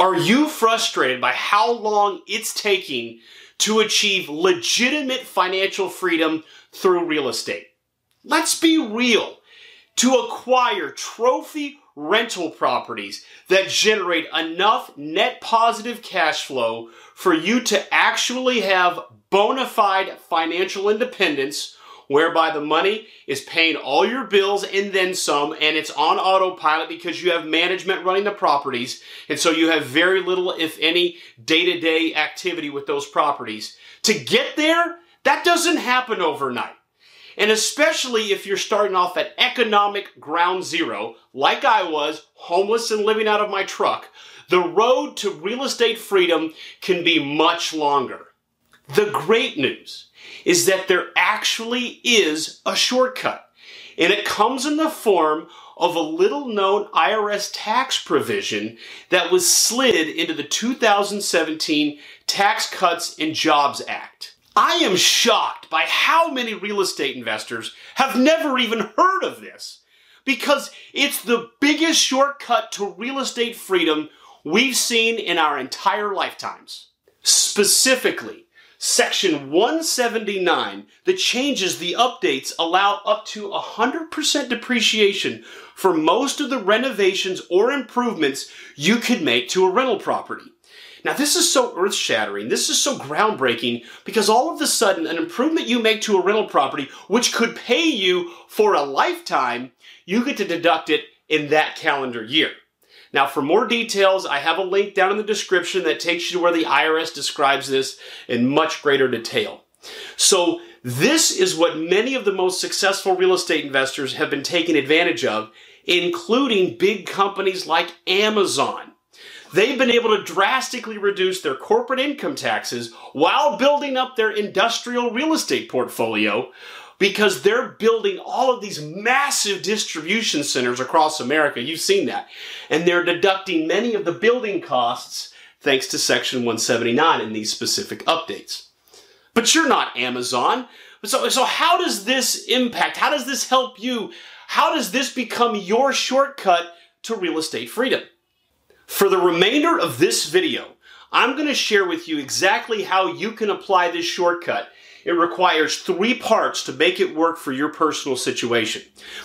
Are you frustrated by how long it's taking to achieve legitimate financial freedom through real estate? Let's be real. To acquire trophy rental properties that generate enough net positive cash flow for you to actually have bona fide financial independence whereby the money is paying all your bills and then some, and it's on autopilot because you have management running the properties, and so you have very little, if any, day to day activity with those properties. To get there, that doesn't happen overnight. And especially if you're starting off at economic ground zero, like I was, homeless and living out of my truck, the road to real estate freedom can be much longer. The great news is that there actually is a shortcut. And it comes in the form of a little known IRS tax provision that was slid into the 2017 Tax Cuts and Jobs Act. I am shocked by how many real estate investors have never even heard of this because it's the biggest shortcut to real estate freedom we've seen in our entire lifetimes. Specifically, Section 179, the changes, the updates allow up to 100% depreciation for most of the renovations or improvements you could make to a rental property. Now, this is so earth shattering. This is so groundbreaking because all of a sudden, an improvement you make to a rental property, which could pay you for a lifetime, you get to deduct it in that calendar year. Now, for more details, I have a link down in the description that takes you to where the IRS describes this in much greater detail. So, this is what many of the most successful real estate investors have been taking advantage of, including big companies like Amazon. They've been able to drastically reduce their corporate income taxes while building up their industrial real estate portfolio because they're building all of these massive distribution centers across America. You've seen that. And they're deducting many of the building costs thanks to Section 179 in these specific updates. But you're not Amazon. So, so how does this impact? How does this help you? How does this become your shortcut to real estate freedom? For the remainder of this video, I'm going to share with you exactly how you can apply this shortcut it requires three parts to make it work for your personal situation.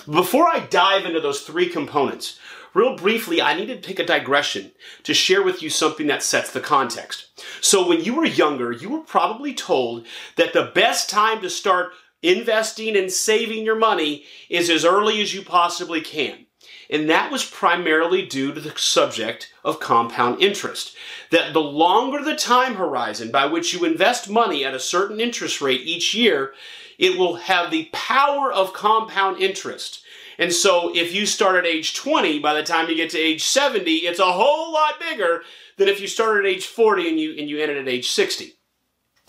Before I dive into those three components, real briefly, I need to take a digression to share with you something that sets the context. So when you were younger, you were probably told that the best time to start investing and saving your money is as early as you possibly can. And that was primarily due to the subject of compound interest. That the longer the time horizon by which you invest money at a certain interest rate each year, it will have the power of compound interest. And so if you start at age 20, by the time you get to age 70, it's a whole lot bigger than if you start at age 40 and you, and you ended at age 60.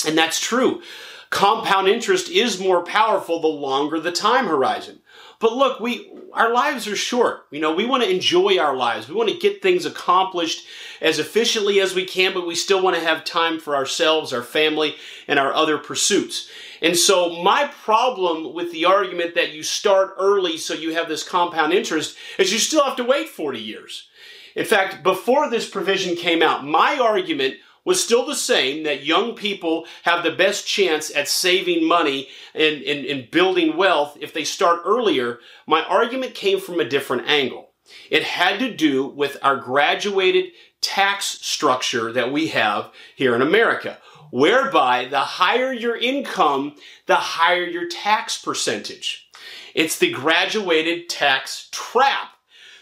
And that's true. Compound interest is more powerful the longer the time horizon. But look, we our lives are short. You know, we want to enjoy our lives. We want to get things accomplished as efficiently as we can, but we still want to have time for ourselves, our family, and our other pursuits. And so my problem with the argument that you start early so you have this compound interest is you still have to wait 40 years. In fact, before this provision came out, my argument was still the same that young people have the best chance at saving money and, and, and building wealth if they start earlier, my argument came from a different angle. It had to do with our graduated tax structure that we have here in America, whereby the higher your income, the higher your tax percentage. It's the graduated tax trap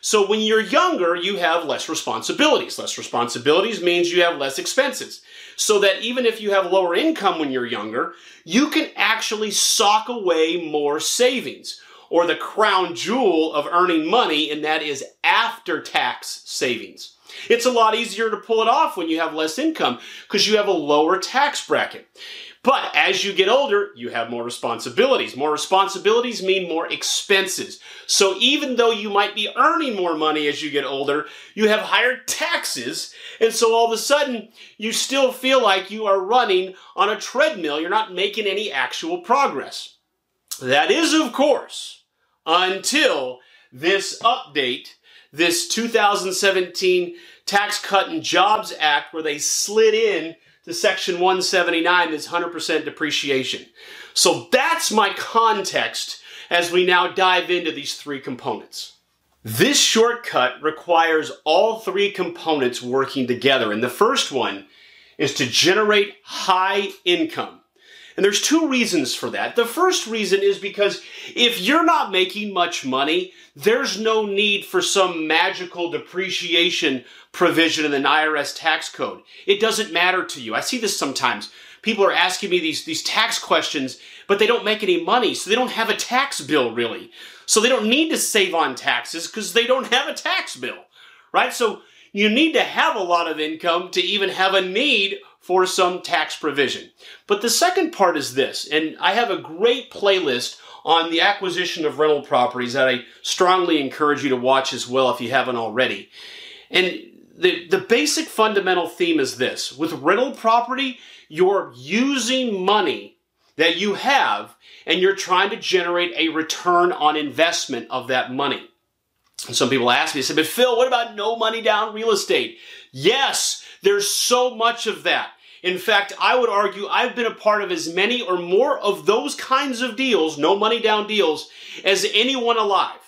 so when you're younger, you have less responsibilities. Less responsibilities means you have less expenses. So that even if you have lower income when you're younger, you can actually sock away more savings or the crown jewel of earning money, and that is after tax savings. It's a lot easier to pull it off when you have less income because you have a lower tax bracket. But as you get older, you have more responsibilities. More responsibilities mean more expenses. So even though you might be earning more money as you get older, you have higher taxes. And so all of a sudden, you still feel like you are running on a treadmill. You're not making any actual progress. That is, of course, until this update, this 2017 Tax Cut and Jobs Act where they slid in to Section 179 this 100% depreciation. So that's my context as we now dive into these three components. This shortcut requires all three components working together. And the first one is to generate high income. And there's two reasons for that. The first reason is because if you're not making much money, there's no need for some magical depreciation provision in the IRS tax code. It doesn't matter to you. I see this sometimes. People are asking me these, these tax questions, but they don't make any money, so they don't have a tax bill really. So they don't need to save on taxes because they don't have a tax bill, right? So you need to have a lot of income to even have a need for some tax provision. But the second part is this, and I have a great playlist on the acquisition of rental properties that I strongly encourage you to watch as well if you haven't already. And the, the basic fundamental theme is this. With rental property, you're using money that you have and you're trying to generate a return on investment of that money. Some people ask me, they say, but Phil, what about no money down real estate? Yes, there's so much of that. In fact, I would argue I've been a part of as many or more of those kinds of deals, no money down deals, as anyone alive.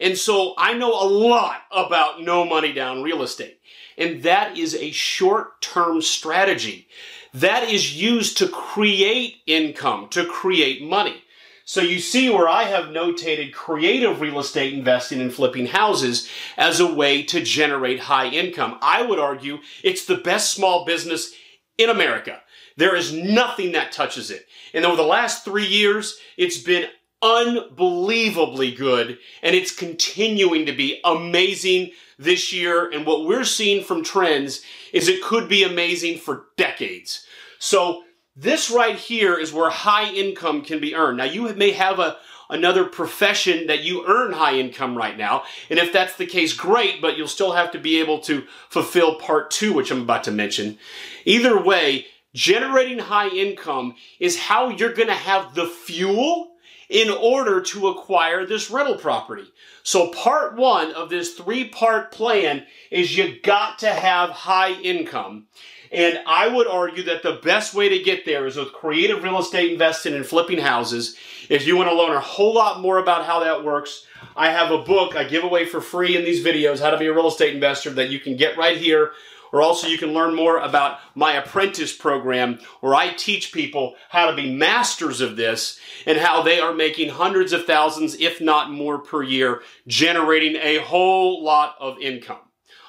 And so I know a lot about no money down real estate. And that is a short term strategy that is used to create income, to create money. So you see where I have notated creative real estate investing and flipping houses as a way to generate high income. I would argue it's the best small business in America. There is nothing that touches it. And over the last three years, it's been unbelievably good and it's continuing to be amazing this year. And what we're seeing from trends is it could be amazing for decades. So this right here is where high income can be earned. Now you may have a another profession that you earn high income right now. And if that's the case, great, but you'll still have to be able to fulfill part two, which I'm about to mention. Either way, generating high income is how you're going to have the fuel in order to acquire this rental property. So part one of this three part plan is you got to have high income. And I would argue that the best way to get there is with creative real estate investing and flipping houses. If you want to learn a whole lot more about how that works, I have a book I give away for free in these videos, How to Be a Real Estate Investor, that you can get right here. Or also you can learn more about my apprentice program where I teach people how to be masters of this and how they are making hundreds of thousands, if not more per year, generating a whole lot of income.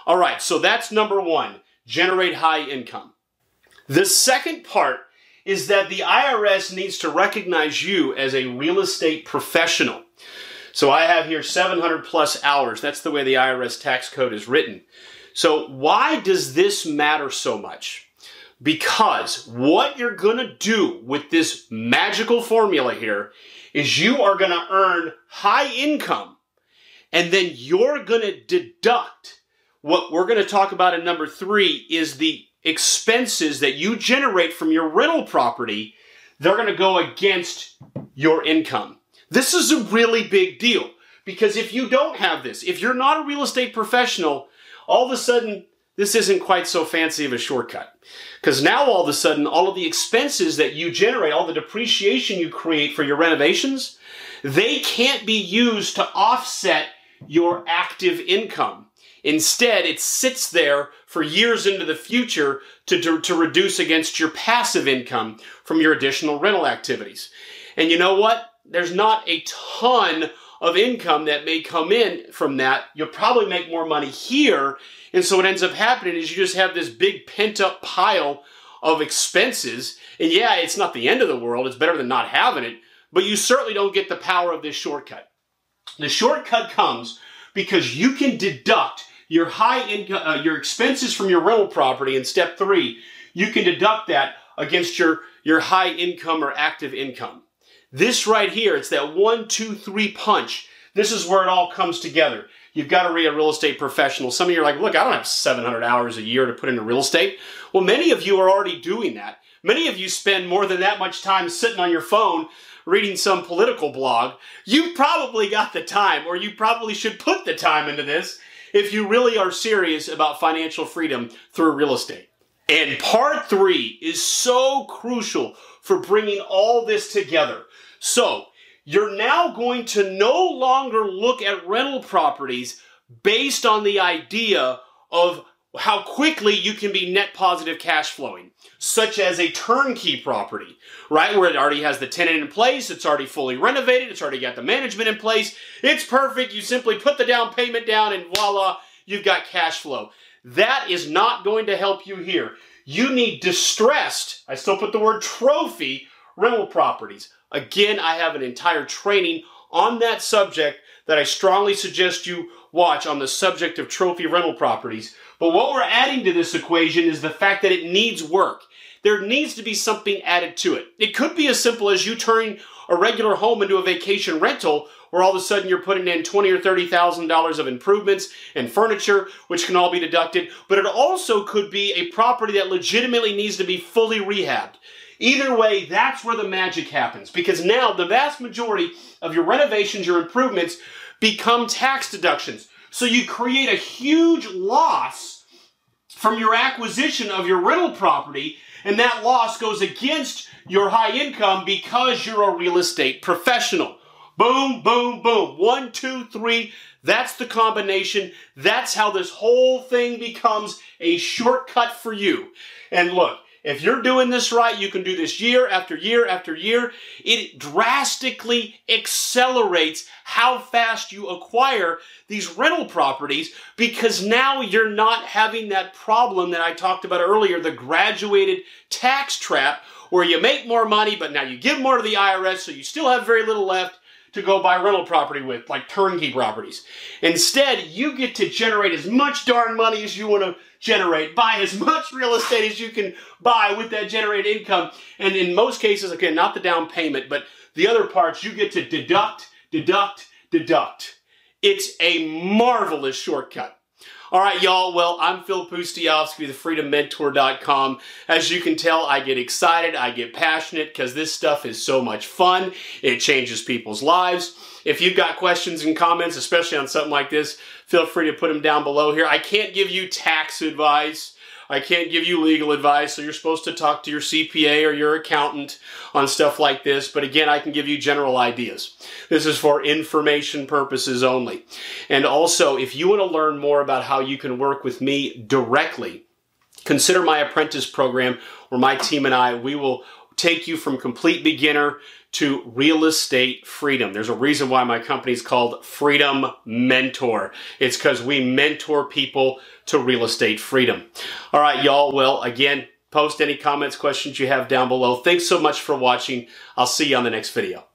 All right, so that's number one generate high income. The second part is that the IRS needs to recognize you as a real estate professional. So I have here 700 plus hours. That's the way the IRS tax code is written. So why does this matter so much? Because what you're going to do with this magical formula here is you are going to earn high income and then you're going to deduct what we're going to talk about in number three is the expenses that you generate from your rental property. They're going to go against your income. This is a really big deal because if you don't have this, if you're not a real estate professional, all of a sudden, this isn't quite so fancy of a shortcut. Because now all of a sudden, all of the expenses that you generate, all the depreciation you create for your renovations, they can't be used to offset your active income. Instead, it sits there for years into the future to, to, to, reduce against your passive income from your additional rental activities. And you know what? There's not a ton of income that may come in from that. You'll probably make more money here. And so what ends up happening is you just have this big pent up pile of expenses. And yeah, it's not the end of the world. It's better than not having it. But you certainly don't get the power of this shortcut. The shortcut comes because you can deduct your high income, uh, your expenses from your rental property in step three, you can deduct that against your, your high income or active income. This right here, it's that one, two, three punch. This is where it all comes together. You've got to be a real estate professional. Some of you are like, look, I don't have 700 hours a year to put into real estate. Well, many of you are already doing that. Many of you spend more than that much time sitting on your phone reading some political blog. You've probably got the time, or you probably should put the time into this if you really are serious about financial freedom through real estate. And part three is so crucial for bringing all this together. So, you're now going to no longer look at rental properties based on the idea of how quickly you can be net positive cash flowing, such as a turnkey property, right? Where it already has the tenant in place, it's already fully renovated, it's already got the management in place, it's perfect. You simply put the down payment down and voila, you've got cash flow. That is not going to help you here. You need distressed, I still put the word trophy, rental properties. Again, I have an entire training on that subject that I strongly suggest you watch on the subject of trophy rental properties. But what we're adding to this equation is the fact that it needs work. There needs to be something added to it. It could be as simple as you turning a regular home into a vacation rental where all of a sudden you're putting in twenty or thirty thousand dollars of improvements and furniture, which can all be deducted. But it also could be a property that legitimately needs to be fully rehabbed. Either way, that's where the magic happens because now the vast majority of your renovations, your improvements become tax deductions. So you create a huge loss from your acquisition of your rental property, and that loss goes against your high income because you're a real estate professional. Boom, boom, boom. One, two, three. That's the combination. That's how this whole thing becomes a shortcut for you. And look, if you're doing this right, you can do this year after year after year. It drastically accelerates how fast you acquire these rental properties because now you're not having that problem that I talked about earlier, the graduated tax trap where you make more money, but now you give more to the IRS, so you still have very little left to go buy rental property with, like turnkey properties. Instead, you get to generate as much darn money as you want to generate, buy as much real estate as you can buy with that generated income. And in most cases, again, not the down payment, but the other parts, you get to deduct, deduct, deduct. It's a marvelous shortcut. All right, y'all. Well, I'm Phil Pustejovsky, thefreedommentor.com. As you can tell, I get excited, I get passionate because this stuff is so much fun. It changes people's lives. If you've got questions and comments, especially on something like this, feel free to put them down below here. I can't give you tax advice. I can't give you legal advice, so you're supposed to talk to your CPA or your accountant on stuff like this. But again, I can give you general ideas. This is for information purposes only. And also, if you want to learn more about how you can work with me directly, consider my apprentice program where my team and I, we will take you from complete beginner to real estate freedom. There's a reason why my company is called Freedom Mentor. It's because we mentor people to real estate freedom. All right, y'all. Well, again, post any comments, questions you have down below. Thanks so much for watching. I'll see you on the next video.